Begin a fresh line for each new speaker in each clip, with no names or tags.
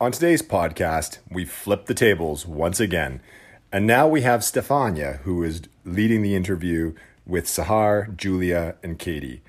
On today's podcast, we flip the tables once again, and now we have Stefania, who is leading the interview with Sahar, Julia, and Katie.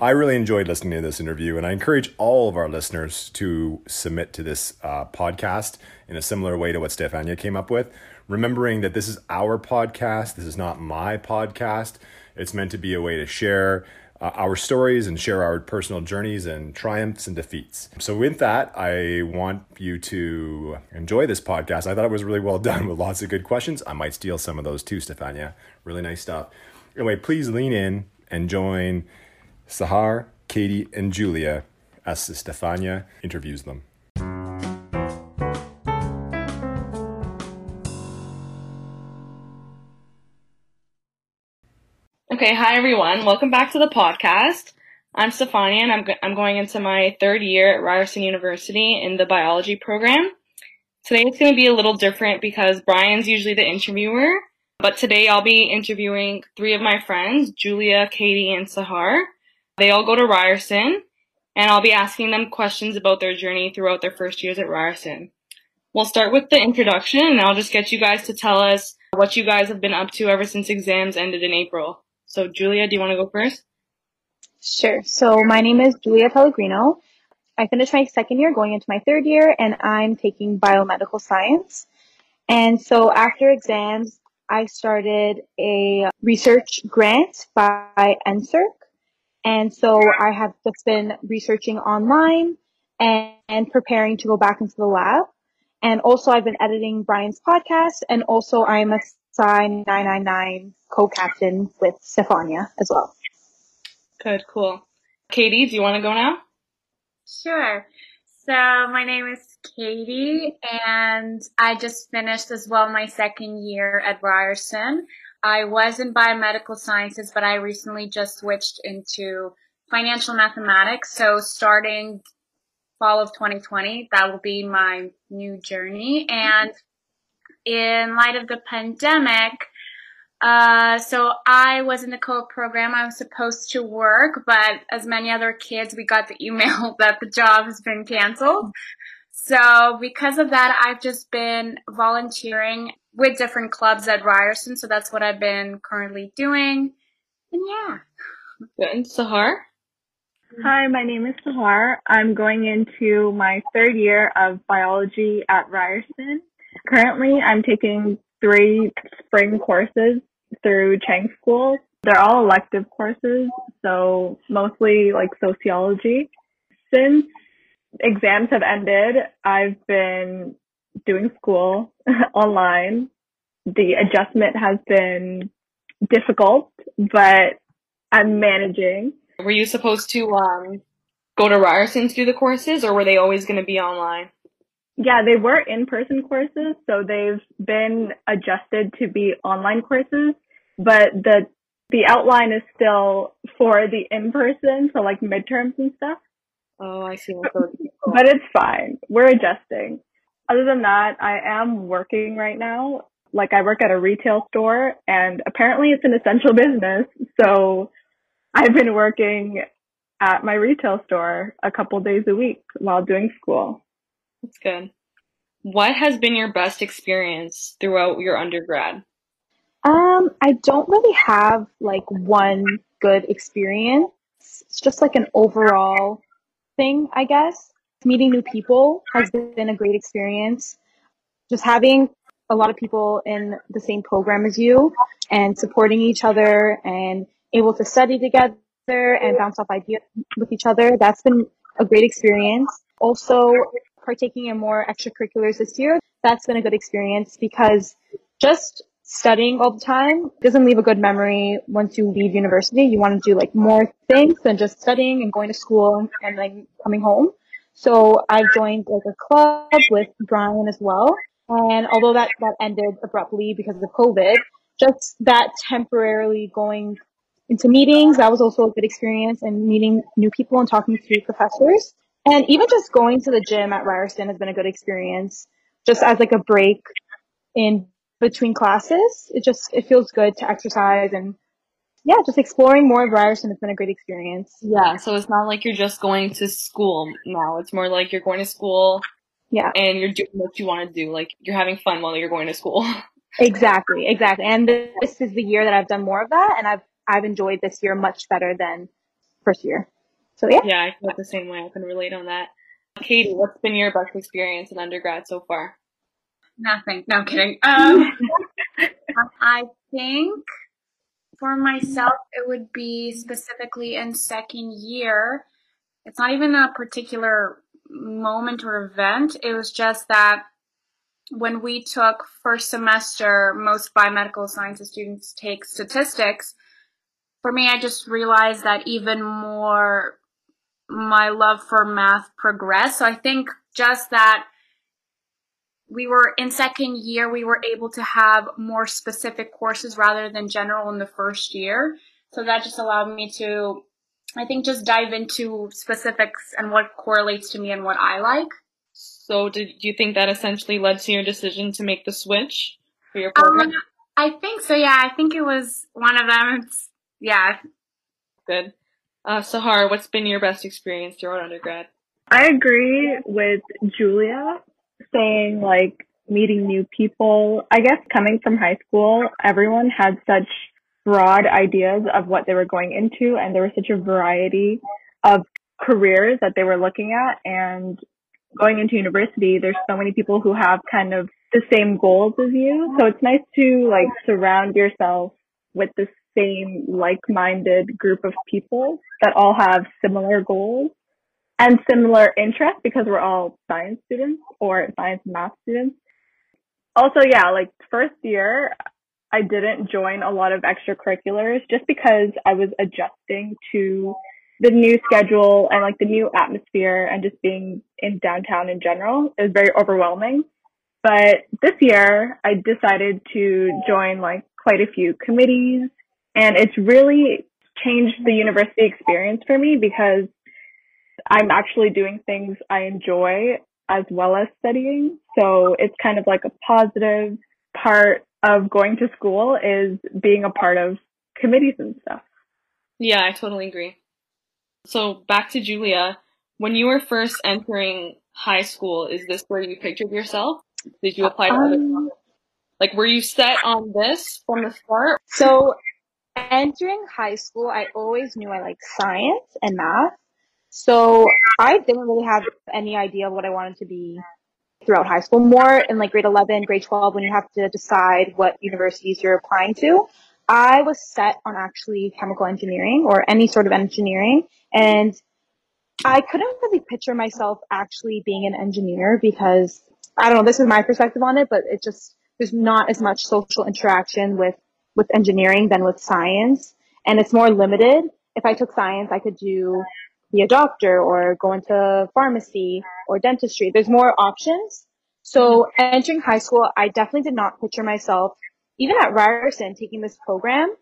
I really enjoyed listening to this interview, and I encourage all of our listeners to submit to this uh, podcast in a similar way to what Stefania came up with. Remembering that this is our podcast, this is not my podcast. It's meant to be a way to share uh, our stories and share our personal journeys and triumphs and defeats. So, with that, I want you to enjoy this podcast. I thought it was really well done with lots of good questions. I might steal some of those too, Stefania. Really nice stuff. Anyway, please lean in and join Sahar, Katie, and Julia as Stefania interviews them.
Okay, hi everyone. Welcome back to the podcast. I'm Stefania and I'm, go- I'm going into my third year at Ryerson University in the biology program. Today it's going to be a little different because Brian's usually the interviewer, but today I'll be interviewing three of my friends, Julia, Katie, and Sahar. They all go to Ryerson and I'll be asking them questions about their journey throughout their first years at Ryerson. We'll start with the introduction and I'll just get you guys to tell us what you guys have been up to ever since exams ended in April. So, Julia, do you want to go first?
Sure. So, my name is Julia Pellegrino. I finished my second year going into my third year, and I'm taking biomedical science. And so, after exams, I started a research grant by NSERC. And so, I have just been researching online and, and preparing to go back into the lab. And also, I've been editing Brian's podcast, and also, I'm a Psi 999 co-captain with Stefania as well.
Good, cool. Katie, do you want to go now?
Sure. So my name is Katie and I just finished as well my second year at Ryerson. I was in biomedical sciences, but I recently just switched into financial mathematics. So starting fall of 2020, that will be my new journey. And in light of the pandemic, uh, so I was in the co-op program. I was supposed to work, but as many other kids, we got the email that the job has been canceled. So because of that, I've just been volunteering with different clubs at Ryerson. So that's what I've been currently doing. And yeah.
Good. Sahar?
Hi, my name is Sahar. I'm going into my third year of biology at Ryerson. Currently, I'm taking three spring courses through Chang School. They're all elective courses, so mostly like sociology. Since exams have ended, I've been doing school online. The adjustment has been difficult, but I'm managing.
Were you supposed to um, go to Ryerson to do the courses, or were they always going to be online?
Yeah, they were in-person courses, so they've been adjusted to be online courses, but the the outline is still for the in-person, so like midterms and stuff.
Oh, I see.
but it's fine. We're adjusting. Other than that, I am working right now. Like I work at a retail store and apparently it's an essential business. So I've been working at my retail store a couple days a week while doing school.
That's good. What has been your best experience throughout your undergrad?
Um, I don't really have like one good experience. It's just like an overall thing, I guess. Meeting new people has been a great experience. Just having a lot of people in the same program as you and supporting each other and able to study together and bounce off ideas with each other. That's been a great experience. Also, partaking in more extracurriculars this year, that's been a good experience because just studying all the time doesn't leave a good memory once you leave university. You want to do like more things than just studying and going to school and then coming home. So I've joined like a club with Brian as well. And although that, that ended abruptly because of COVID, just that temporarily going into meetings, that was also a good experience and meeting new people and talking to professors. And even just going to the gym at Ryerson has been a good experience, just as like a break in between classes. It just it feels good to exercise and yeah, just exploring more of Ryerson has been a great experience.
Yeah, so it's not like you're just going to school now. It's more like you're going to school
Yeah.
And you're doing what you want to do. Like you're having fun while you're going to school.
Exactly, exactly. And this is the year that I've done more of that, and I've I've enjoyed this year much better than first year. So yeah.
Yeah, I feel the same way. I can relate on that. Katie, what's been your best experience in undergrad so far?
Nothing. No I'm kidding. Um, I think for myself, it would be specifically in second year. It's not even a particular moment or event. It was just that when we took first semester, most biomedical sciences students take statistics. For me, I just realized that even more my love for math progressed. So I think just that we were in second year, we were able to have more specific courses rather than general in the first year. So that just allowed me to, I think, just dive into specifics and what correlates to me and what I like.
So did you think that essentially led to your decision to make the switch for your program? Um,
I think so, yeah. I think it was one of them. It's, yeah.
Good. Uh, Sahar, what's been your best experience throughout undergrad?
I agree with Julia saying like meeting new people. I guess coming from high school, everyone had such broad ideas of what they were going into and there was such a variety of careers that they were looking at and going into university, there's so many people who have kind of the same goals as you. So it's nice to like surround yourself with the same like-minded group of people that all have similar goals and similar interests because we're all science students or science and math students. Also, yeah, like first year, I didn't join a lot of extracurriculars just because I was adjusting to the new schedule and like the new atmosphere and just being in downtown in general It was very overwhelming. But this year I decided to join like quite a few committees and it's really changed the university experience for me because I'm actually doing things I enjoy as well as studying. So it's kind of like a positive part of going to school is being a part of committees and stuff.
Yeah, I totally agree. So back to Julia, when you were first entering high school, is this where you pictured yourself? Did you apply to um, other like were you set on this from the start?
So entering high school, I always knew I liked science and math. So I didn't really have any idea of what I wanted to be throughout high school. More in like grade 11, grade 12, when you have to decide what universities you're applying to. I was set on actually chemical engineering or any sort of engineering. And I couldn't really picture myself actually being an engineer because I don't know, this is my perspective on it, but it just, there's not as much social interaction with, with engineering than with science. And it's more limited. If I took science, I could do, be a doctor or go into pharmacy or dentistry. There's more options. So entering high school, I definitely did not picture myself even at Ryerson taking this program.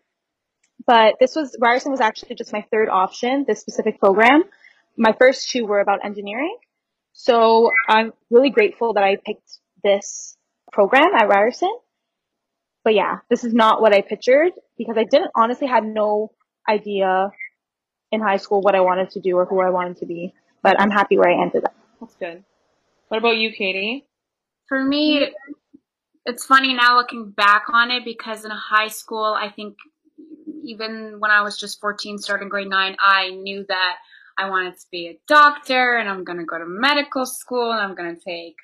But this was, Ryerson was actually just my third option, this specific program. My first two were about engineering. So I'm really grateful that I picked this program at Ryerson. But yeah, this is not what I pictured because I didn't honestly had no idea in high school what I wanted to do or who I wanted to be. But I'm happy where I ended up.
That's good. What about you, Katie?
For me, it's funny now looking back on it because in high school, I think even when I was just 14, starting grade nine, I knew that I wanted to be a doctor and I'm going to go to medical school and I'm going to take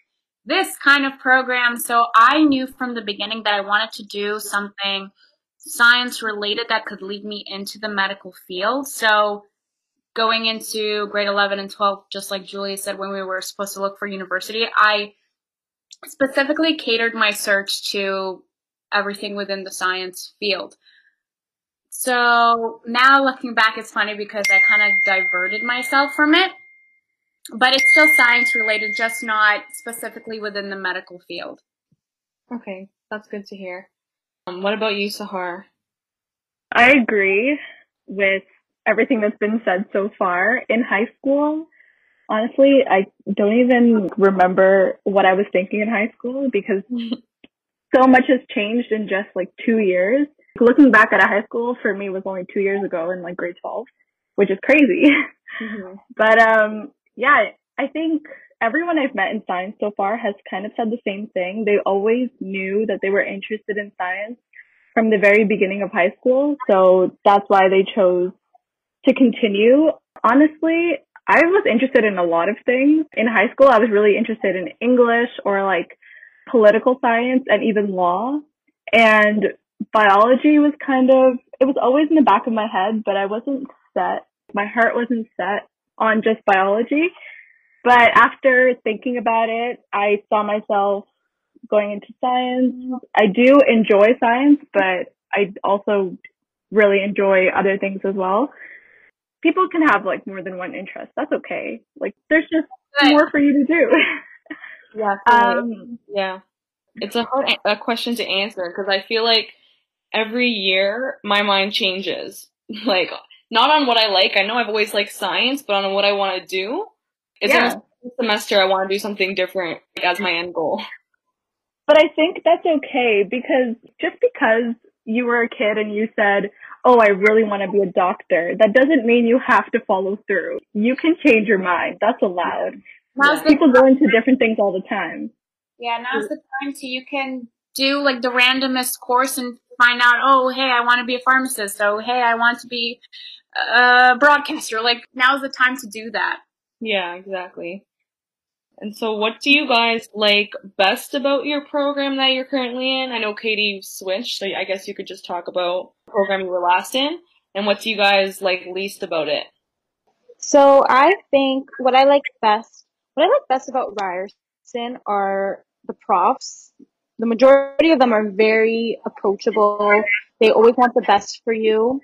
this kind of program. So I knew from the beginning that I wanted to do something science related that could lead me into the medical field. So going into grade 11 and 12, just like Julia said, when we were supposed to look for university, I specifically catered my search to everything within the science field. So now looking back, it's funny because I kind of diverted myself from it, but it's still science related, just not specifically within the medical field.
Okay, that's good to hear. Um, what about you, Sahar?
I agree with everything that's been said so far. In high school, honestly, I don't even remember what I was thinking in high school because so much has changed in just like two years. Looking back at a high school for me was only two years ago in like grade 12, which is crazy. Mm-hmm. but, um, yeah, I think everyone I've met in science so far has kind of said the same thing. They always knew that they were interested in science from the very beginning of high school. So that's why they chose to continue. Honestly, I was interested in a lot of things. In high school, I was really interested in English or like political science and even law. And biology was kind of, it was always in the back of my head, but I wasn't set. My heart wasn't set on just biology. But after thinking about it, I saw myself going into science. I do enjoy science, but I also really enjoy other things as well. People can have like more than one interest. That's okay. Like there's just more for you to do.
Yeah. Um, yeah. It's a hard a question to answer because I feel like every year my mind changes. Like not on what I like. I know I've always liked science, but on what I want to do. It's yeah. semester I want to do something different like, as my end goal.
But I think that's okay because just because you were a kid and you said, oh, I really want to be a doctor, that doesn't mean you have to follow through. You can change your mind. That's allowed. Yeah. People go into different things all the time.
Yeah, now's the time so you can do like the randomest course and find out, oh, hey, I want to be a pharmacist. So, hey, I want to be a broadcaster. Like, now's the time to do that.
Yeah, exactly. And so, what do you guys like best about your program that you're currently in? I know Katie switched, so I guess you could just talk about the program you were last in. And what do you guys like least about it?
So, I think what I like best, what I like best about Ryerson are the profs. The majority of them are very approachable. They always want the best for you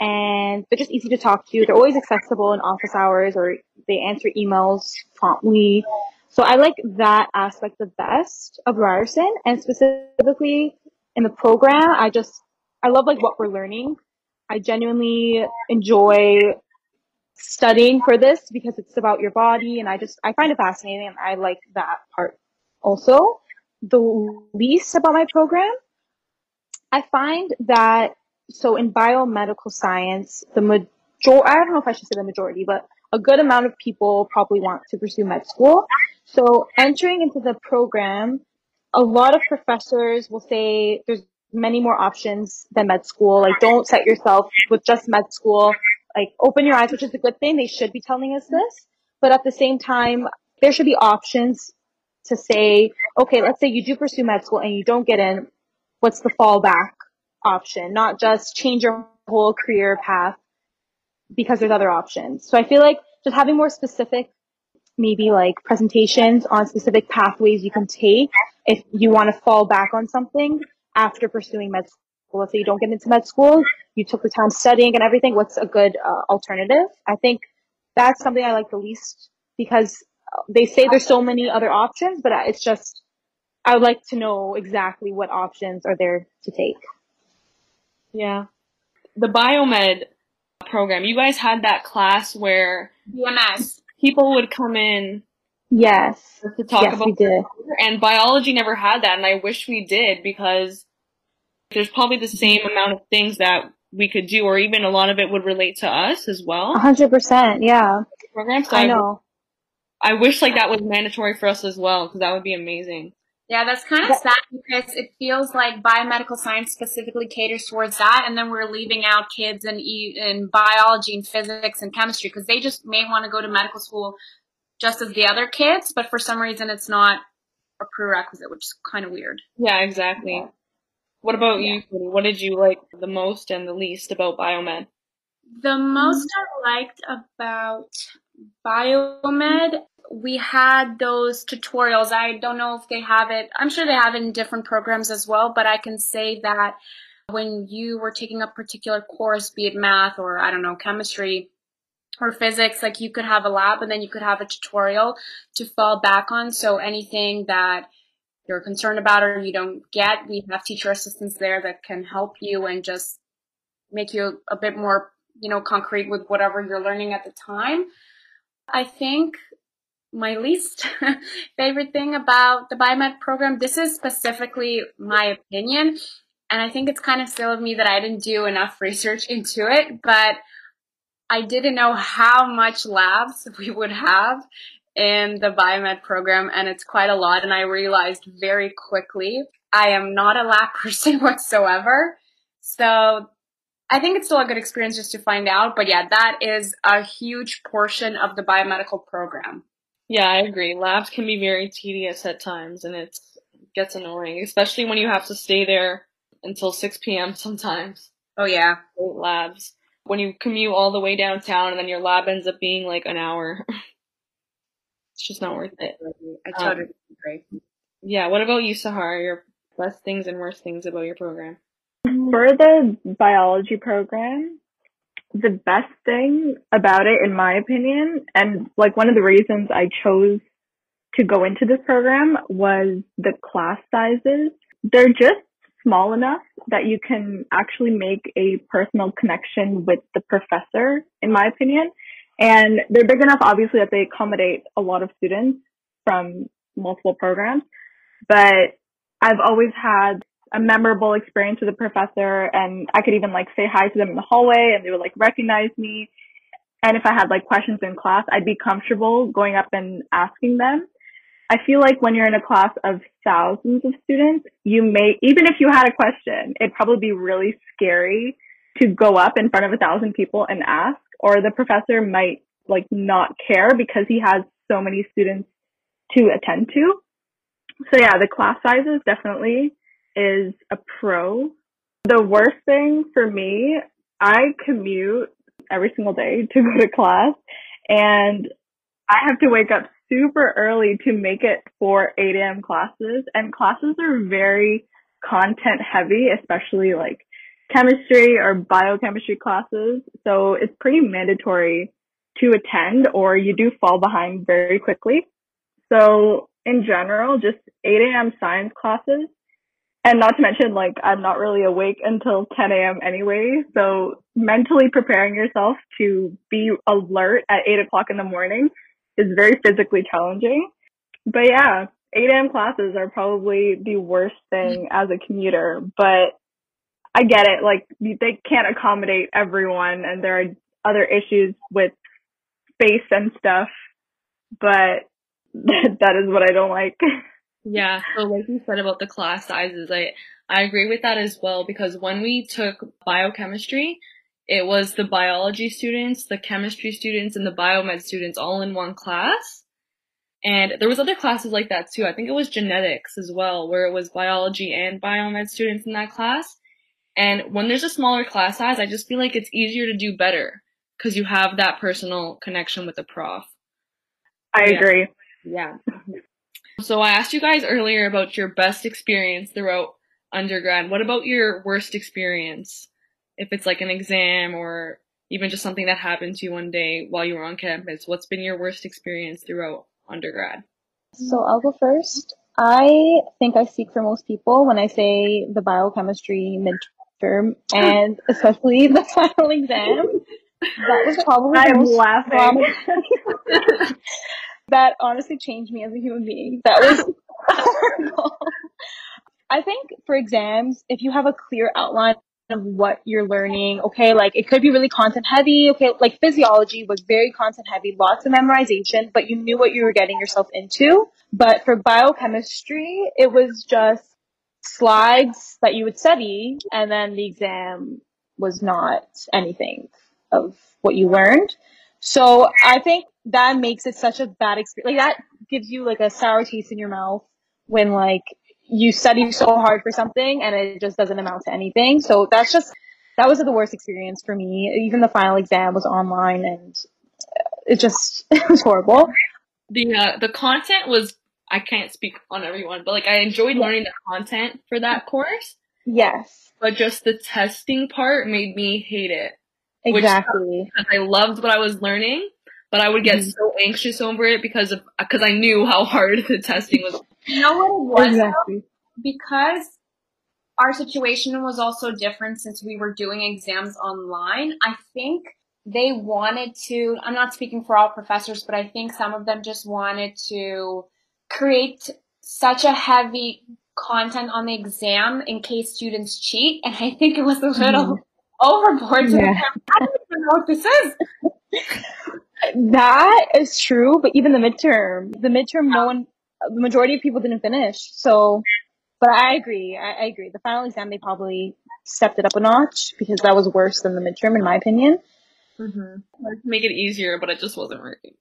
and they're just easy to talk to. They're always accessible in office hours or they answer emails promptly. So I like that aspect the best of Ryerson and specifically in the program, I just, I love like what we're learning. I genuinely enjoy studying for this because it's about your body and I just, I find it fascinating and I like that part also. The least about my program, I find that so in biomedical science, the major I don't know if I should say the majority, but a good amount of people probably want to pursue med school. So entering into the program, a lot of professors will say there's many more options than med school. Like don't set yourself with just med school. Like open your eyes, which is a good thing. They should be telling us this. But at the same time, there should be options to say, okay, let's say you do pursue med school and you don't get in. What's the fallback? option, not just change your whole career path because there's other options. So I feel like just having more specific, maybe like presentations on specific pathways you can take if you want to fall back on something after pursuing med school. Let's say you don't get into med school, you took the time studying and everything. What's a good uh, alternative? I think that's something I like the least because they say there's so many other options, but it's just I would like to know exactly what options are there to take.
Yeah. The biomed program, you guys had that class where
BMS
people would come in
Yes.
To talk
yes,
about
we did.
And biology never had that and I wish we did because there's probably the same amount of things that we could do or even a lot of it would relate to us as well.
A hundred percent, yeah.
Program. So
I know.
I wish like that was mandatory for us as well because that would be amazing.
Yeah, that's kind of sad because it feels like biomedical science specifically caters towards that, and then we're leaving out kids in in biology and physics and chemistry because they just may want to go to medical school just as the other kids, but for some reason it's not a prerequisite, which is kind of weird.
Yeah, exactly. Yeah. What about yeah. you? What did you like the most and the least about biomed?
The most I liked about biomed we had those tutorials. I don't know if they have it. I'm sure they have it in different programs as well, but I can say that when you were taking a particular course, be it math or I don't know, chemistry or physics, like you could have a lab and then you could have a tutorial to fall back on. So anything that you're concerned about or you don't get, we have teacher assistants there that can help you and just make you a bit more, you know, concrete with whatever you're learning at the time. I think my least favorite thing about the biomed program. This is specifically my opinion. And I think it's kind of silly of me that I didn't do enough research into it, but I didn't know how much labs we would have in the biomed program and it's quite a lot. And I realized very quickly I am not a lab person whatsoever. So I think it's still a good experience just to find out. But yeah, that is a huge portion of the biomedical program.
Yeah, I agree. Labs can be very tedious at times and it gets annoying, especially when you have to stay there until 6 p.m. sometimes.
Oh yeah.
Labs. When you commute all the way downtown and then your lab ends up being like an hour. it's just not worth it.
I totally um, agree.
Yeah, what about you, Sahar? Your best things and worst things about your program?
For the biology program, the best thing about it, in my opinion, and like one of the reasons I chose to go into this program was the class sizes. They're just small enough that you can actually make a personal connection with the professor, in my opinion. And they're big enough, obviously, that they accommodate a lot of students from multiple programs. But I've always had a memorable experience with a professor and I could even like say hi to them in the hallway and they would like recognize me. And if I had like questions in class, I'd be comfortable going up and asking them. I feel like when you're in a class of thousands of students, you may, even if you had a question, it'd probably be really scary to go up in front of a thousand people and ask, or the professor might like not care because he has so many students to attend to. So yeah, the class sizes definitely is a pro. The worst thing for me, I commute every single day to go to class and I have to wake up super early to make it for 8 a.m. classes and classes are very content heavy, especially like chemistry or biochemistry classes. So it's pretty mandatory to attend or you do fall behind very quickly. So in general, just 8 a.m. science classes. And not to mention, like, I'm not really awake until 10 a.m. anyway. So mentally preparing yourself to be alert at 8 o'clock in the morning is very physically challenging. But yeah, 8 a.m. classes are probably the worst thing as a commuter, but I get it. Like they can't accommodate everyone and there are other issues with space and stuff, but that is what I don't like.
Yeah, so like you said about the class sizes, I I agree with that as well because when we took biochemistry, it was the biology students, the chemistry students, and the biomed students all in one class. And there was other classes like that too. I think it was genetics as well, where it was biology and biomed students in that class. And when there's a smaller class size, I just feel like it's easier to do better because you have that personal connection with the prof.
I yeah. agree.
Yeah. So I asked you guys earlier about your best experience throughout undergrad. What about your worst experience? if it's like an exam or even just something that happened to you one day while you were on campus, what's been your worst experience throughout undergrad?
So I'll go first. I think I speak for most people when I say the biochemistry midterm and especially the final exam. That was probably
I am laughing.
that honestly changed me as a human being. That was horrible. I think for exams, if you have a clear outline of what you're learning. Okay, like it could be really content heavy. Okay, like physiology was very content heavy, lots of memorization, but you knew what you were getting yourself into. But for biochemistry, it was just slides that you would study, and then the exam was not anything of what you learned. So I think that makes it such a bad experience. Like that gives you like a sour taste in your mouth when like you study so hard for something and it just doesn't amount to anything. So that's just, that was the worst experience for me. Even the final exam was online and it just, it was horrible.
The, uh, the content was, I can't speak on everyone, but like I enjoyed yeah. learning the content for that course.
Yes.
But just the testing part made me hate it.
Exactly.
Which, I loved what I was learning, but I would get mm-hmm. so anxious over it because of, because I knew how hard the testing was
you know what it was? Exactly. Because our situation was also different since we were doing exams online. I think they wanted to, I'm not speaking for all professors, but I think some of them just wanted to create such a heavy content on the exam in case students cheat. And I think it was a little mm. overboard. So yeah. I don't even know what this is.
That is true, but even the midterm, the midterm, no one, the majority of people didn't finish. So, but I agree. I, I agree. The final exam, they probably stepped it up a notch because that was worse than the midterm, in my opinion.
Mm-hmm. Make it easier, but it just wasn't working.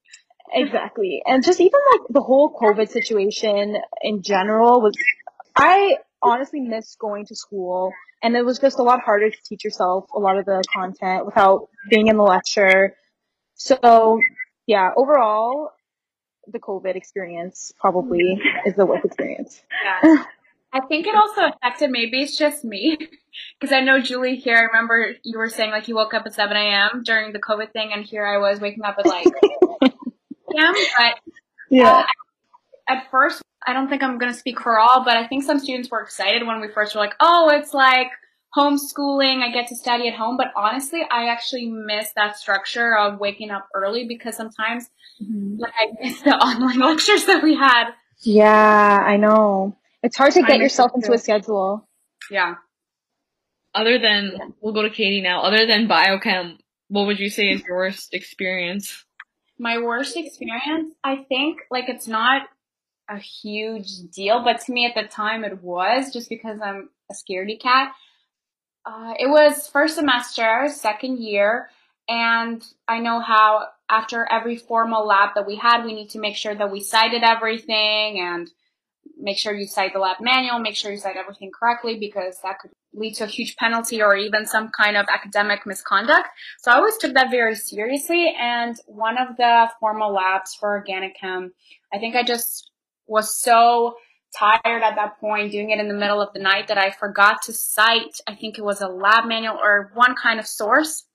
Exactly. And just even like the whole COVID situation in general was, I honestly miss going to school and it was just a lot harder to teach yourself a lot of the content without being in the lecture. So yeah, overall, the COVID experience probably is the worst experience.
Yeah. I think it also affected, maybe it's just me, because I know Julie here, I remember you were saying like you woke up at 7 a.m. during the COVID thing, and here I was waking up at like a.m. But
Yeah.
uh, at first, I don't think I'm going to speak for all, but I think some students were excited when we first were like, oh, it's like homeschooling, I get to study at home. But honestly, I actually miss that structure of waking up early because sometimes mm-hmm. like I miss the online lectures that we had.
Yeah, I know. It's hard to get yourself into
too.
a schedule.
Yeah.
Other than, we'll go to Katie now. Other than biochem, what would you say is your worst experience?
My worst experience, I think, like it's not a huge deal, but to me at the time it was just because I'm a scaredy cat. Uh, it was first semester, second year, and I know how after every formal lab that we had, we need to make sure that we cited everything and make sure you cite the lab manual, make sure you cite everything correctly because that could lead to a huge penalty or even some kind of academic misconduct. So I always took that very seriously. And one of the formal labs for organic chem, I think I just was so tired at that point doing it in the middle of the night that I forgot to cite, I think it was a lab manual or one kind of source.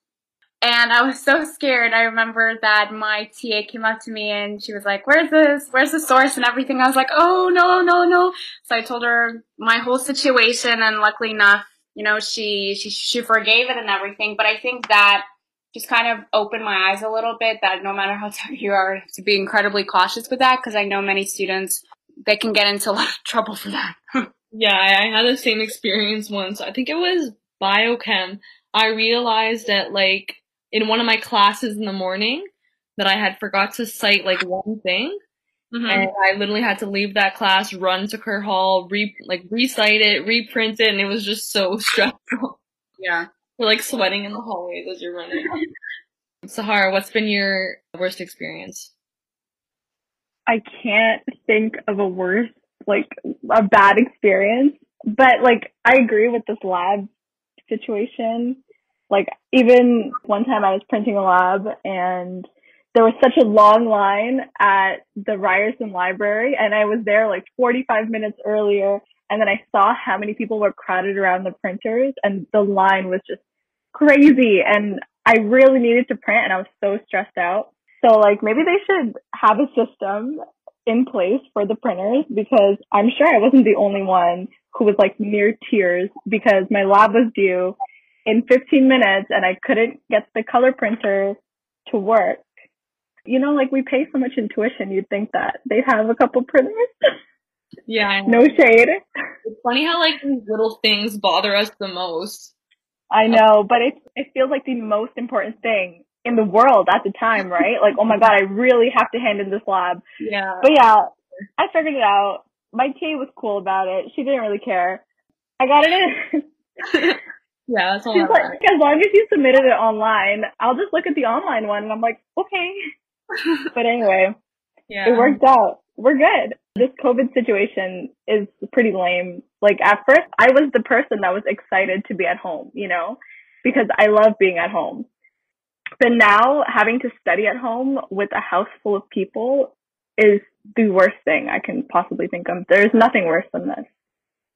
And I was so scared. I remember that my TA came up to me and she was like, Where's this? Where's the source and everything? I was like, Oh, no, no, no. So I told her my whole situation and luckily enough, you know, she, she, she forgave it and everything. But I think that just kind of opened my eyes a little bit that no matter how tired you are, to be incredibly cautious with that because I know many students, they can get into a lot of trouble for that.
Yeah, I I had the same experience once. I think it was biochem. I realized that like in one of my classes in the morning that I had forgot to cite like one thing. Mm-hmm. And I literally had to leave that class, run to Kerr Hall, re like recite it, reprint it, and it was just so stressful.
Yeah.
We're like sweating in the hallways as you're running. Sahara, what's been your worst experience?
I can't think of a worse, like a bad experience. But like, I agree with this lab situation. Like, even one time I was printing a lab and there was such a long line at the Ryerson Library and I was there like 45 minutes earlier and then I saw how many people were crowded around the printers and the line was just crazy and I really needed to print and I was so stressed out. So like maybe they should have a system in place for the printers because I'm sure I wasn't the only one who was like near tears because my lab was due in 15 minutes and I couldn't get the color printer to work. You know, like we pay so much in tuition, you'd think that they'd have a couple printers.
Yeah,
no shade.
It's funny how like these little things bother us the most.
I know, but it it feels like the most important thing in the world at the time, right? Like, oh my god, I really have to hand in this lab.
Yeah.
But yeah, I figured it out. My TA was cool about it. She didn't really care. I got it in.
Yeah, that's all
She's like,
matters.
as long as you submitted it online, I'll just look at the online one. And I'm like, okay. But anyway,
Yeah.
it worked out. We're good. This COVID situation is pretty lame. Like at first, I was the person that was excited to be at home, you know, because I love being at home. But now having to study at home with a house full of people is the worst thing I can possibly think of. There's nothing worse than this.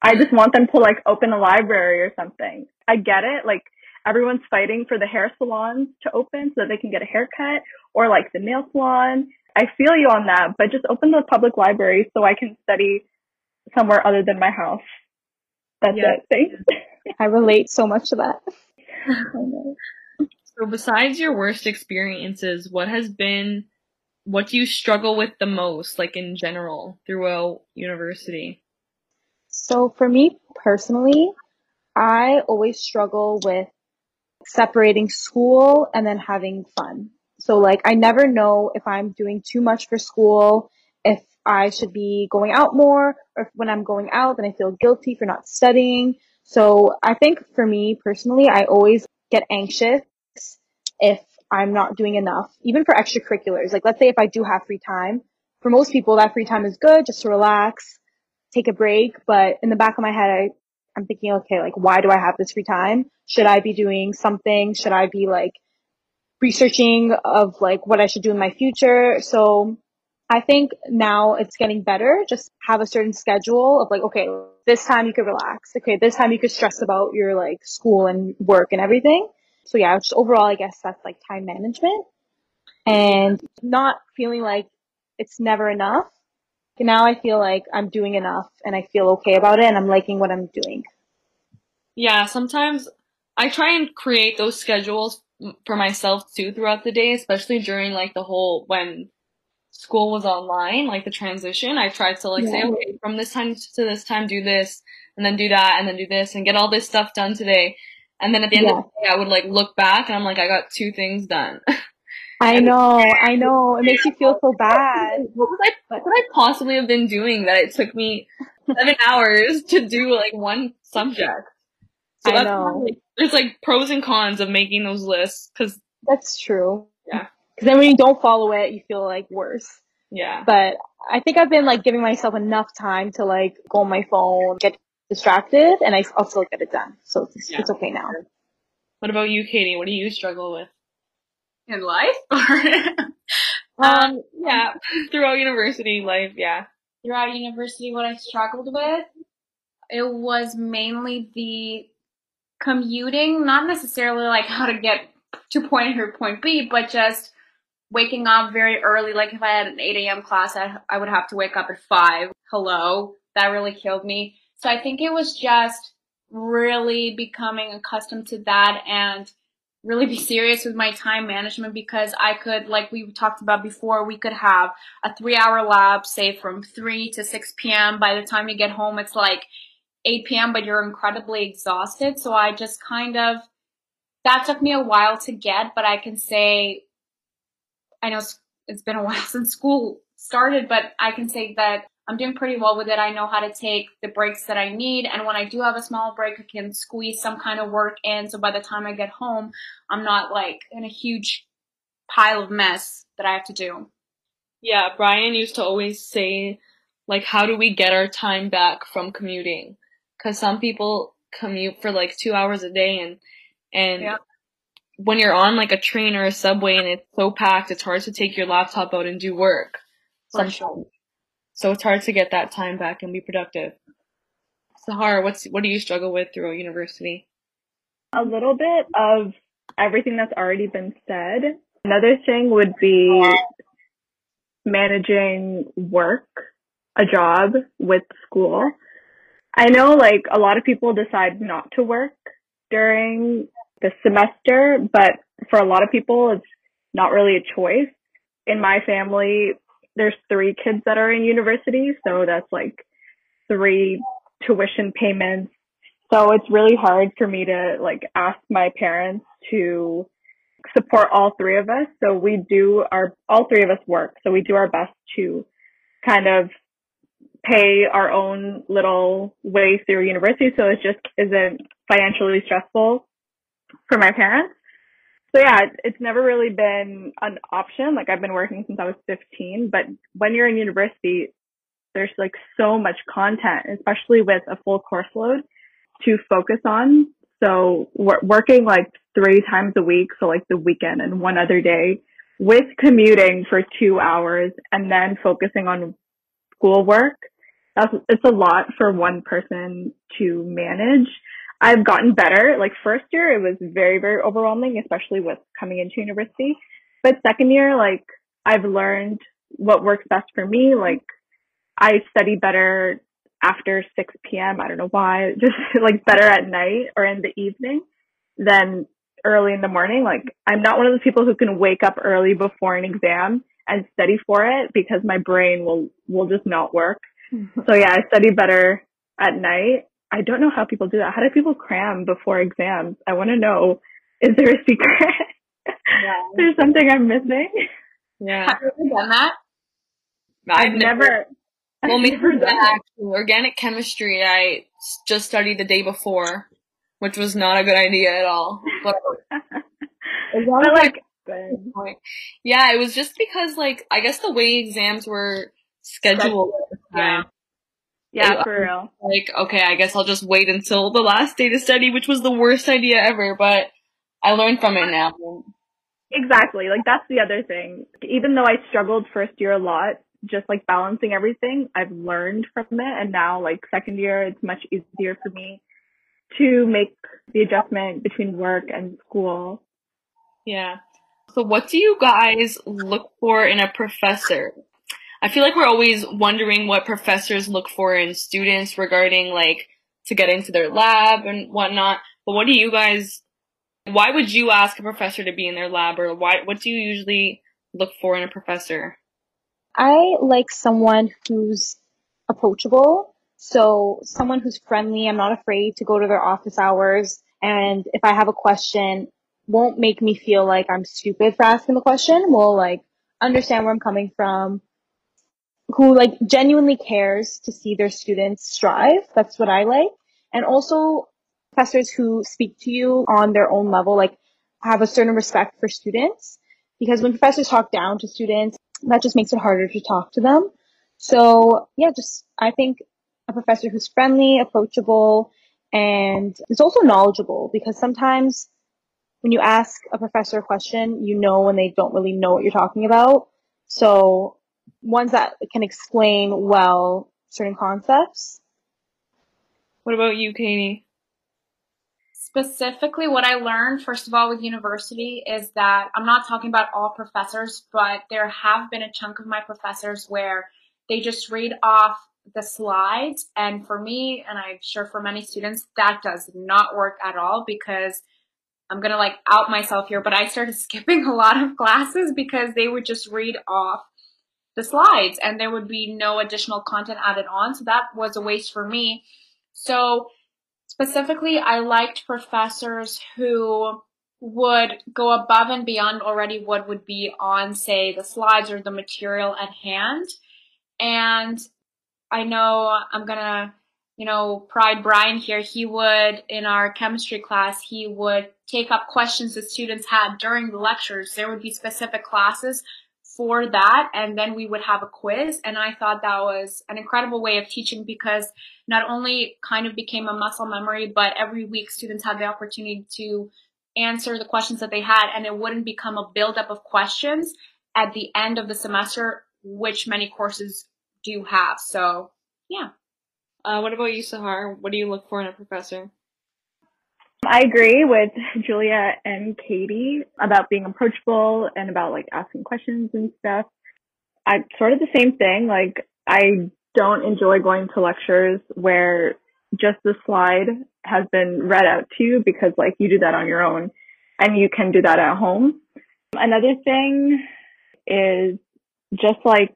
I just want them to like open a library or something. I get it. Like everyone's fighting for the hair salons to open so that they can get a haircut or like the nail salon. I feel you on that, but just open the public library so I can study somewhere other than my house. That's
Yeah.
it. Thanks.
I relate so much to that.
So besides your worst experiences, what has been what do you struggle with the most, like in general, throughout university?
So for me personally, I always struggle with separating school and then having fun. So like I never know if I'm doing too much for school, if I should be going out more, or when I'm going out, then I feel guilty for not studying. So I think for me personally, I always get anxious if I'm not doing enough, even for extracurriculars. Like let's say if I do have free time, for most people that free time is good just to relax, take a break. But in the back of my head, I, I'm thinking, okay, like why do I have this free time? Should I be doing something? Should I be like researching of like what I should do in my future? So I think now it's getting better. Just have a certain schedule of like, okay, this time you could relax. Okay, this time you could stress about your like school and work and everything. So yeah, just overall, I guess that's like time management and not feeling like it's never enough. And Now I feel like I'm doing enough and I feel okay about it and I'm liking what I'm doing.
Yeah, sometimes I try and create those schedules for myself too throughout the day, especially during like the whole when school was online, like the transition. I tried to like yeah. say, okay, from this time to this time, do this, and then do that, and then do this, and get all this stuff done today. And then at the end yeah. of the day, I would like look back and I'm like, I got two things done.
I know, I know. It makes you feel so bad.
What was I? What could I possibly have been doing that it took me seven hours to do like one subject?
So I know.
Like, there's like pros and cons of making those lists because
that's true.
Yeah.
Because then when you don't follow it, you feel like worse.
Yeah.
But I think I've been like giving myself enough time to like go on my phone, get distracted, and I, I'll still get it done. So it's, yeah. it's okay now.
What about you, Katie? What do you struggle with?
In life?
um, yeah, throughout university life, yeah.
Throughout university, what I struggled with, it was mainly the commuting, not necessarily like how to get to point A or point B, but just waking up very early. Like if I had an 8 a.m. class, I, I would have to wake up at 5. Hello. That really killed me. So I think it was just really becoming accustomed to that and really be serious with my time management because I could, like we talked about before, we could have a three hour lab, say from 3 to 6 p.m. By the time you get home, it's like 8 p.m., but you're incredibly exhausted. So I just kind of, that took me a while to get, but I can say, I know it's been a while since school started, but I can say that I'm doing pretty well with it. I know how to take the breaks that I need. And when I do have a small break, I can squeeze some kind of work in. So by the time I get home, I'm not like in a huge pile of mess that I have to do.
Yeah, Brian used to always say, like, how do we get our time back from commuting? Because some people commute for like two hours a day and, and yeah. when you're on like a train or a subway and it's so packed, it's hard to take your laptop out and do work. Sometimes. Sure. So it's hard to get that time back and be productive. Sahar, what's what do you struggle with throughout university?
A little bit of everything that's already been said. Another thing would be managing work, a job with school. I know like a lot of people decide not to work during the semester, but for a lot of people, it's not really a choice. In my family, there's three kids that are in university, so that's like three tuition payments. So it's really hard for me to like ask my parents to support all three of us. So we do our, all three of us work. So we do our best to kind of pay our own little way through university. So it just isn't financially stressful for my parents so yeah, it's never really been an option. Like I've been working since I was 15, but when you're in university, there's like so much content, especially with a full course load to focus on. So working like three times a week, so like the weekend and one other day with commuting for two hours and then focusing on schoolwork. That's, it's a lot for one person to manage. I've gotten better. Like first year, it was very, very overwhelming, especially with coming into university. But second year, like I've learned what works best for me. Like I study better after 6 p.m. I don't know why, just like better at night or in the evening than early in the morning. Like I'm not one of those people who can wake up early before an exam and study for it because my brain will, will just not work. Mm-hmm. so yeah, I study better at night I don't know how people do that. How do people cram before exams? I want to know, is there a secret? there's something I'm missing.
Yeah.
Have you ever done that?
I've never.
Well,
I've
maybe
never
that
done it.
actually. Organic chemistry, I just studied the day before, which was not a good idea at all. But as long
But
as I
like, good.
Yeah, it was just because like I guess the way exams were scheduled at the time.
yeah,
Yeah.
for real.
Like, okay, I guess I'll just wait until the last day to study, which was the worst idea ever, but I learned from it now.
Exactly. Like that's the other thing. Even though I struggled first year a lot, just like balancing everything, I've learned from it. And now like second year, it's much easier for me to make the adjustment between work and school.
Yeah. So what do you guys look for in a professor? I feel like we're always wondering what professors look for in students regarding like to get into their lab and whatnot. But what do you guys why would you ask a professor to be in their lab or why what do you usually look for in a professor?
I like someone who's approachable. So someone who's friendly. I'm not afraid to go to their office hours. And if I have a question, won't make me feel like I'm stupid for asking the question. Will like understand where I'm coming from. Who like genuinely cares to see their students strive. That's what I like. And also professors who speak to you on their own level, like have a certain respect for students. Because when professors talk down to students, that just makes it harder to talk to them. So yeah, just I think a professor who's friendly, approachable, and is also knowledgeable because sometimes when you ask a professor a question, you know when they don't really know what you're talking about. So ones that can explain well certain concepts.
What about you, Katie?
Specifically, what I learned, first of all, with university is that I'm not talking about all professors, but there have been a chunk of my professors where they just read off the slides. And for me, and I'm sure for many students, that does not work at all because I'm going to like out myself here, but I started skipping a lot of classes because they would just read off the slides and there would be no additional content added on. So that was a waste for me. So specifically, I liked professors who would go above and beyond already what would be on, say, the slides or the material at hand. And I know I'm gonna, you know, pride Brian here. He would, in our chemistry class, he would take up questions the students had during the lectures. There would be specific classes for that, and then we would have a quiz. And I thought that was an incredible way of teaching because not only kind of became a muscle memory, but every week students had the opportunity to answer the questions that they had, and it wouldn't become a buildup of questions at the end of the semester, which many courses do have. So, yeah.
Uh, what about you, Sahar? What do you look for in a professor?
I agree with Julia and Katie about being approachable and about like asking questions and stuff. I sort of the same thing. Like I don't enjoy going to lectures where just the slide has been read out to you because like you do that on your own and you can do that at home. Another thing is just like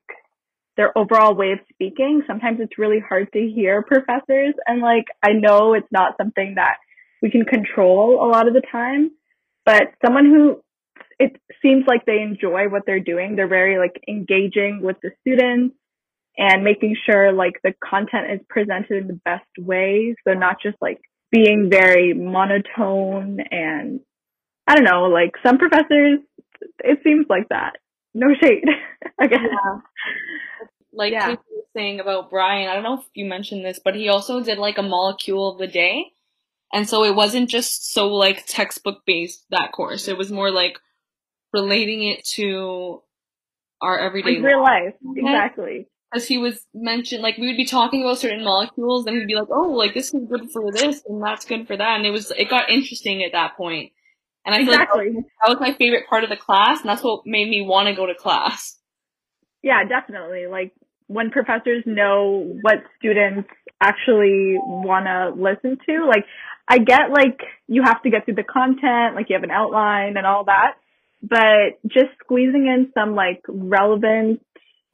their overall way of speaking. Sometimes it's really hard to hear professors and like I know it's not something that we can control a lot of the time, but someone who it seems like they enjoy what they're doing. They're very like engaging with the students and making sure like the content is presented in the best way. So not just like being very monotone and I don't know, like some professors, it seems like that. No shade, I guess.
Like
Yeah.
Saying about Brian, I don't know if you mentioned this, but he also did like a molecule of the day. And so it wasn't just so like textbook based that course. It was more like relating it to our everyday
Like real life,
Okay.
exactly.
as he was mentioned, like we would be talking about certain molecules, and he'd be like, "Oh, like this is good for this, and that's good for that," and it was it got interesting at that point. And I feel like that was my favorite part of the class, and that's what made me want to go to class.
Yeah, definitely. Like when professors know what students actually want to listen to, like I get like you have to get through the content, like you have an outline and all that, but just squeezing in some like relevant,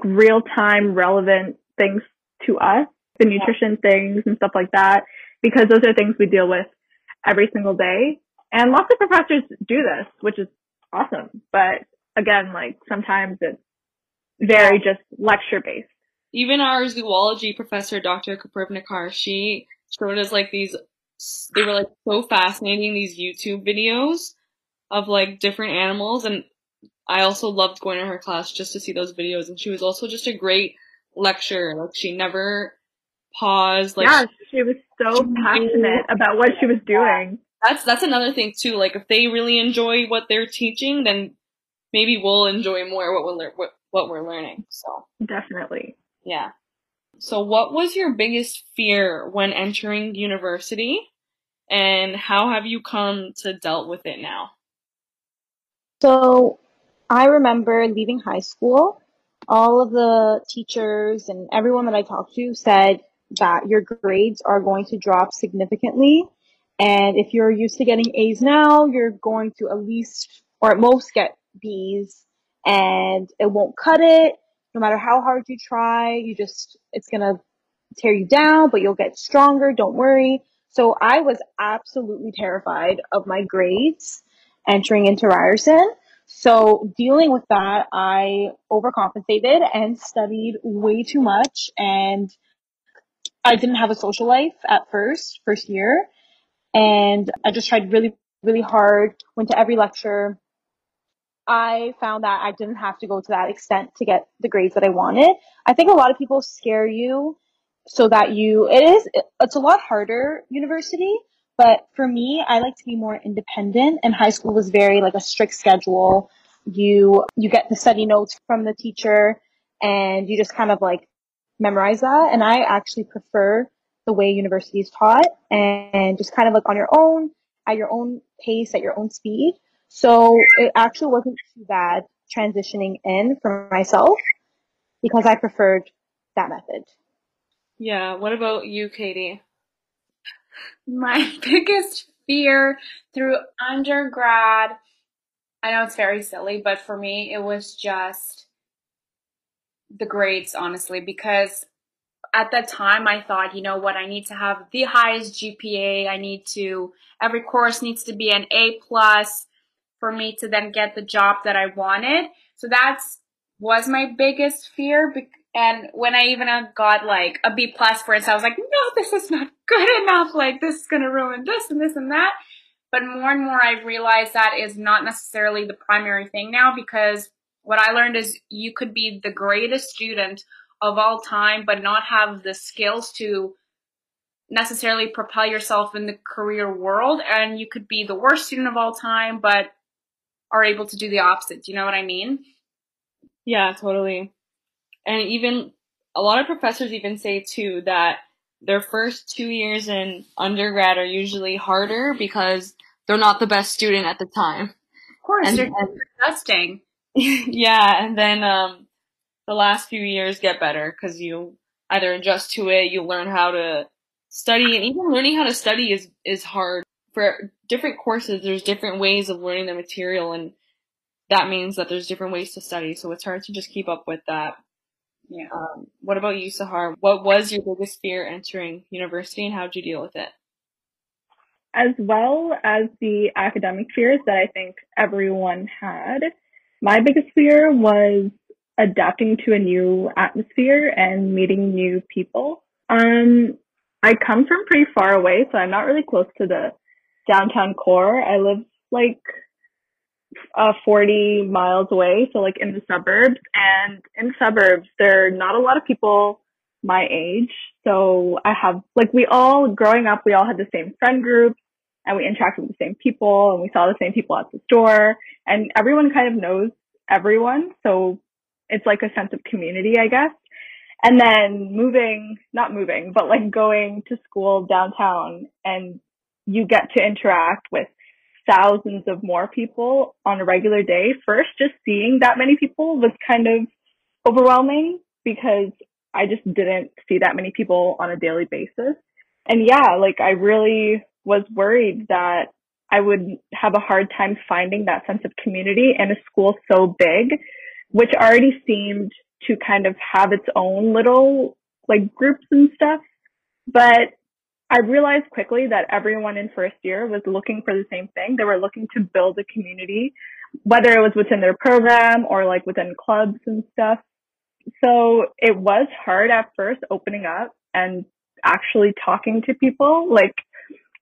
real time relevant things to us, the nutrition things and stuff like that, because those are things we deal with every single day. And lots of professors do this, which is awesome. But again, like sometimes it's very just lecture based.
Even our zoology professor, Dr. Koprivnikar, she showed us like these, they were like so fascinating, these YouTube videos of like different animals. And I also loved going to her class just to see those videos. And she was also just a great lecturer. Like she never paused. Like
yeah, she was so passionate about what she was doing.
That's that's another thing too. Like if they really enjoy what they're teaching, then maybe we'll enjoy more what we're what, what we're learning. So
definitely,
yeah. So what was your biggest fear when entering university, and how have you come to dealt with it now?
So I remember leaving high school. All of the teachers and everyone that I talked to said that your grades are going to drop significantly. And if you're used to getting A's now, you're going to at least or at most get B's and it won't cut it. No matter how hard you try, you just, it's going to tear you down, but you'll get stronger. Don't worry. So I was absolutely terrified of my grades entering into Ryerson. So dealing with that, I overcompensated and studied way too much and I didn't have a social life at first, first year. And I just tried really, really hard, went to every lecture. I found that I didn't have to go to that extent to get the grades that I wanted. I think a lot of people scare you so that you, it is, it's a lot harder university, but for me, I like to be more independent and high school was very like a strict schedule. You, you get the study notes from the teacher and you just kind of like memorize that. And I actually prefer the way university is taught and just kind of like on your own, at your own pace, at your own speed. So it actually wasn't too bad transitioning in for myself because I preferred that method.
Yeah. What about you, Katie?
My biggest fear through undergrad, I know it's very silly, but for me, it was just the grades, honestly, because at that time I thought, you know what, I need to have the highest GPA. I need to, every course needs to be an A plus for me to then get the job that I wanted. So that's was my biggest fear. And when I even uh, got like a B plus for it, so I was like, no, this is not good enough. Like this is to ruin this and this and that. But more and more I've realized that is not necessarily the primary thing now because what I learned is you could be the greatest student of all time, but not have the skills to necessarily propel yourself in the career world. And you could be the worst student of all time, but are able to do the opposite. Do you know what I mean?
Yeah, totally. And even a lot of professors even say too that their first two years in undergrad are usually harder because they're not the best student at the time.
Of course,
and,
they're adjusting.
yeah, and then um, the last few years get better because you either adjust to it, you learn how to study, and even learning how to study is is hard. For different courses, there's different ways of learning the material, and that means that there's different ways to study. So it's hard to just keep up with that.
Yeah.
Um, what about you, Sahar? What was your biggest fear entering university, and how did you deal with it?
As well as the academic fears that I think everyone had, my biggest fear was adapting to a new atmosphere and meeting new people. Um, I come from pretty far away, so I'm not really close to the downtown core. I live like uh, 40 miles away, so like in the suburbs. And in suburbs, there are not a lot of people my age. So I have like we all growing up, we all had the same friend group and we interacted with the same people and we saw the same people at the store and everyone kind of knows everyone. So it's like a sense of community, I guess. And then moving, not moving, but like going to school downtown and you get to interact with thousands of more people on a regular day. First, just seeing that many people was kind of overwhelming because I just didn't see that many people on a daily basis. And yeah, like I really was worried that I would have a hard time finding that sense of community in a school so big, which already seemed to kind of have its own little like groups and stuff. But I realized quickly that everyone in first year was looking for the same thing. They were looking to build a community whether it was within their program or like within clubs and stuff. So it was hard at first opening up and actually talking to people. Like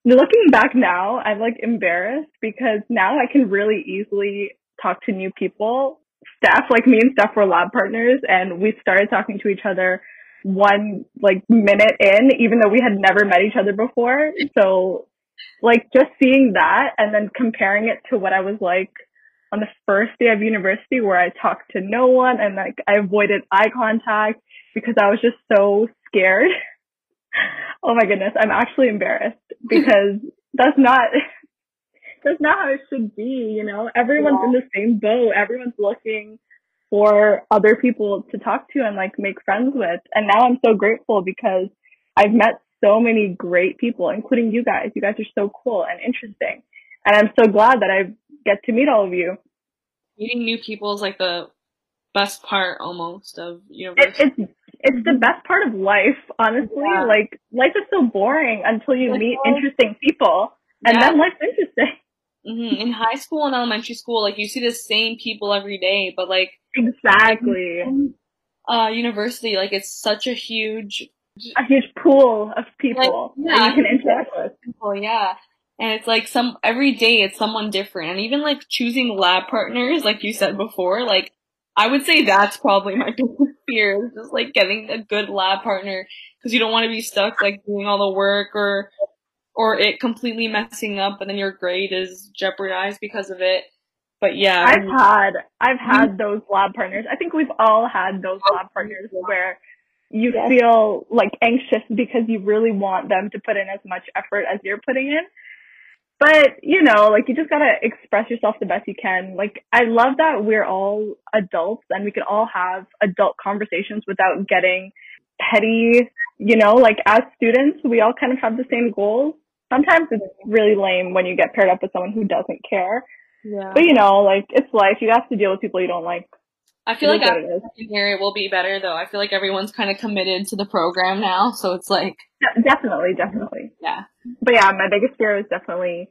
looking back now, I'm like embarrassed because now I can really easily talk to new people. Staff like me and Steph were lab partners and we started talking to each other one like minute in, even though we had never met each other before. So like just seeing that and then comparing it to what I was like on the first day of university where I talked to no one and like I avoided eye contact because I was just so scared. oh my goodness, I'm actually embarrassed because that's not that's not how it should be, you know. Everyone's yeah. in the same boat. Everyone's looking for other people to talk to and like make friends with. And now I'm so grateful because I've met so many great people, including you guys. You guys are so cool and interesting. And I'm so glad that I get to meet all of you.
Meeting new people is like the best part almost of university.
It, it's it's the best part of life, honestly. Yeah. Like life is so boring until you meet interesting people, and yeah. then life's interesting.
Mm-hmm. In high school and elementary school, like you see the same people every day, but like
exactly.
uh, university, like it's such a huge,
a huge pool of people like, yeah, that you can interact with.
People, yeah, and it's like some every day it's someone different, and even like choosing lab partners, like you said before, like I would say that's probably my biggest fear, is just like getting a good lab partner because you don't want to be stuck like doing all the work or or it completely messing up and then your grade is jeopardized because of it. But yeah,
I've um, had I've had those lab partners. I think we've all had those lab oh, partners where you yes. feel like anxious because you really want them to put in as much effort as you're putting in. But, you know, like you just gotta express yourself the best you can. Like I love that we're all adults and we can all have adult conversations without getting petty, you know, like as students, we all kind of have the same goals sometimes it's mm-hmm. really lame when you get paired up with someone who doesn't care. Yeah. But you know, like it's life. You have to deal with people you don't like.
I feel like after here it will be better though. I feel like everyone's kind of committed to the program now, so it's like
De- definitely, definitely.
Yeah.
But yeah, my biggest fear is definitely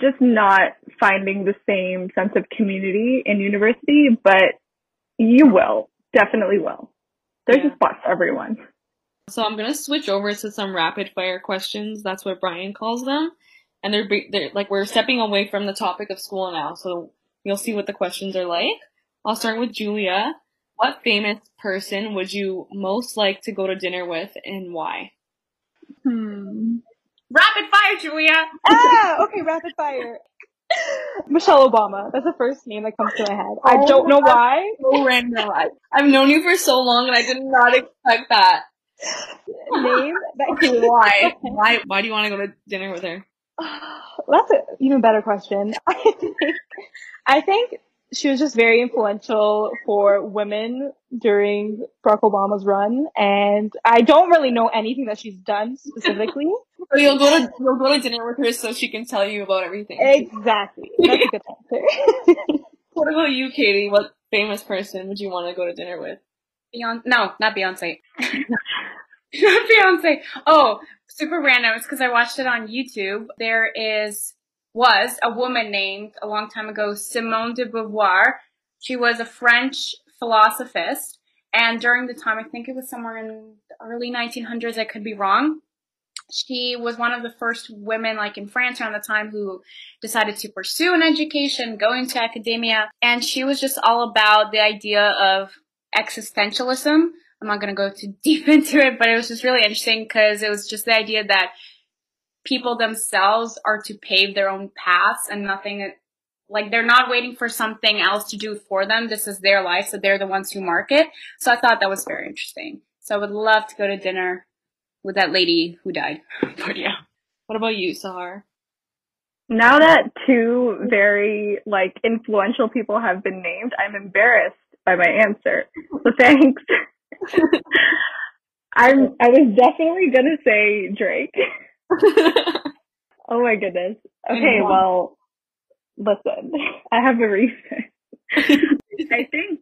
just not finding the same sense of community in university, but you will. Definitely will. There's yeah. a spot for everyone.
So I'm gonna switch over to some rapid fire questions. That's what Brian calls them, and they're, they're like we're stepping away from the topic of school now. So you'll see what the questions are like. I'll start with Julia. What famous person would you most like to go to dinner with, and why?
Hmm. Rapid fire, Julia.
ah, okay, rapid fire. Michelle Obama. That's the first name that comes to my head. Oh, I don't know why.
So random. I, I've known you for so long, and I did not expect that
name
that why why why do you want to go to dinner with her
that's an even better question i think i think she was just very influential for women during Barack Obama's run, and I don't really know anything that she's done specifically.
so you'll go to you'll go to dinner with her so she can tell you about everything.
Exactly. That's a good answer.
what about you, Katie? What famous person would you want to go to dinner with?
Beyonce? No, not Beyonce. not Beyonce. Oh, super random. It's because I watched it on YouTube. There is was a woman named a long time ago Simone de Beauvoir. She was a French philosophist, and during the time, I think it was somewhere in the early 1900s. I could be wrong. She was one of the first women, like in France around the time, who decided to pursue an education, go into academia, and she was just all about the idea of existentialism. I'm not going to go too deep into it, but it was just really interesting because it was just the idea that people themselves are to pave their own paths and nothing like they're not waiting for something else to do for them. This is their life, so they're the ones who mark it. So I thought that was very interesting. So I would love to go to dinner with that lady who died. but yeah.
What about you, Sahar?
Now that two very like influential people have been named, I'm embarrassed by my answer. So thanks. I'm I was definitely gonna say Drake. oh my goodness. Mm-hmm. Okay, well listen. I have a reason. I think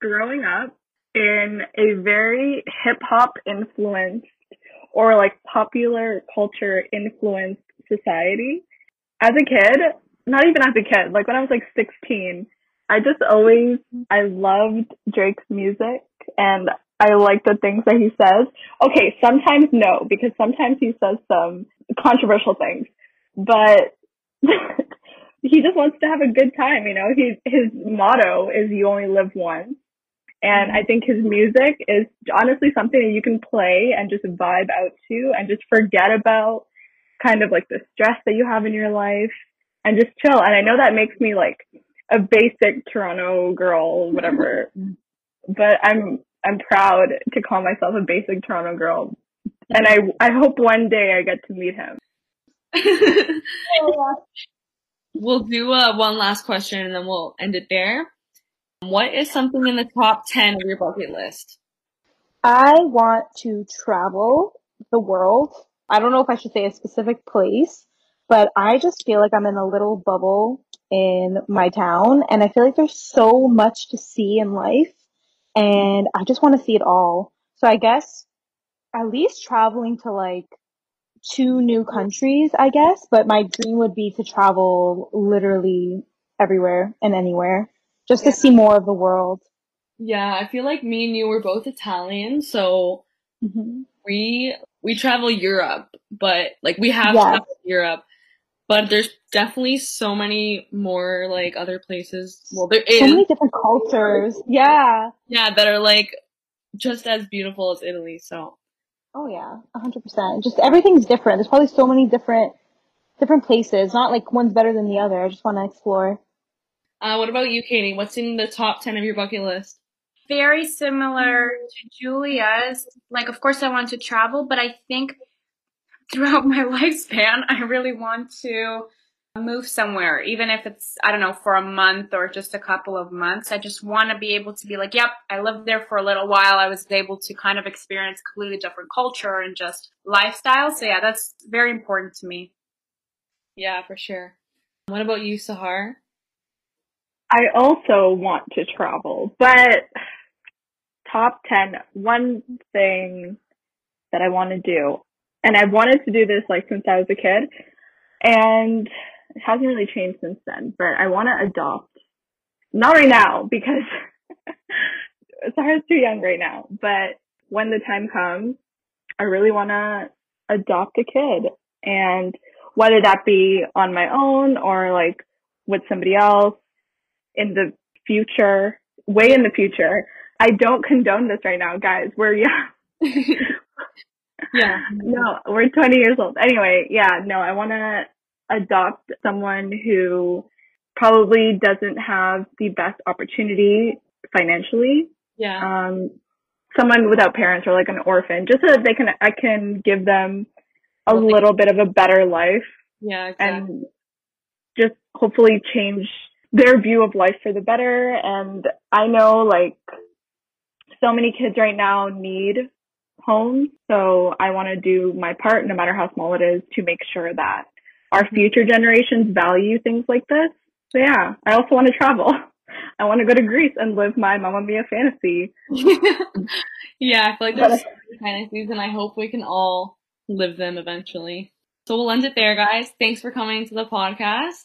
growing up in a very hip hop influenced or like popular culture influenced society, as a kid, not even as a kid, like when I was like 16, I just always, I loved Drake's music and I like the things that he says. Okay, sometimes no, because sometimes he says some controversial things, but he just wants to have a good time, you know. He his motto is you only live once. And I think his music is honestly something that you can play and just vibe out to and just forget about kind of like the stress that you have in your life and just chill. And I know that makes me like a basic Toronto girl, whatever, mm-hmm. but I'm, I'm proud to call myself a basic Toronto girl. And I, I hope one day I get to meet him.
we'll do uh, one last question and then we'll end it there. What is something in the top 10 of your bucket list?
I want to travel the world. I don't know if I should say a specific place, but I just feel like I'm in a little bubble in my town and I feel like there's so much to see in life and I just want to see it all. So I guess at least traveling to like two new countries, I guess, but my dream would be to travel literally everywhere and anywhere just to see more of the world.
Yeah, I feel like me and you were both Italian, so
hmm
we we travel Europe, but like we have traveled Europe, but there's definitely so many more like other places. Well, there is
So many different cultures. Yeah.
yeah that are like just as beautiful as Italy. So
Oh yeah, a hundred percent. Just everything's different. There's probably so many different different places. Not like one's better than the other. I just want to explore.
Uh, what about you, Katie? What's in the top 10 of your bucket list?
Very similar to Julia's. Like, of course, I want to travel, but I think throughout my lifespan, I really want to move somewhere, even if it's, I don't know, for a month or just a couple of months. I just want to be able to be like, yep, I lived there for a little while. I was able to kind of experience completely different culture and just lifestyle. So yeah, that's very important to me.
Yeah, for sure. What about you, Sahar?
I also want to travel, but top 10, one thing that I want to do, and I've wanted to do this like since I was a kid, and it hasn't really changed since then, but I want to adopt. Not right now because Sarah's too young right now, but when the time comes, I really want to adopt a kid and whether that be on my own or like with somebody else in the future, way in the future. I don't condone this right now, guys. We're young.
Yeah.
no, we're 20 years old. Anyway, yeah, no, I want to adopt someone who probably doesn't have the best opportunity financially.
Yeah.
Um, someone without parents or like an orphan, just so that they can, I can give them a
Well,
little bit of a better life
Yeah, exactly.
and just hopefully change their view of life for the better. And I know like so many kids right now need homes. So I want to do my part, no matter how small it is, to make sure that our future generations value things like this. So yeah, I also want to travel. I want to go to Greece and live my Mamma Mia fantasy.
yeah, I feel like there's so many fantasies, and I hope we can all live them eventually. So we'll end it there, guys. Thanks for coming to the podcast,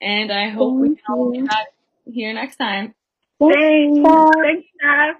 and I hope we can all be
you.
back here next time.
Thanks.
Bye.
Thanks, Steph.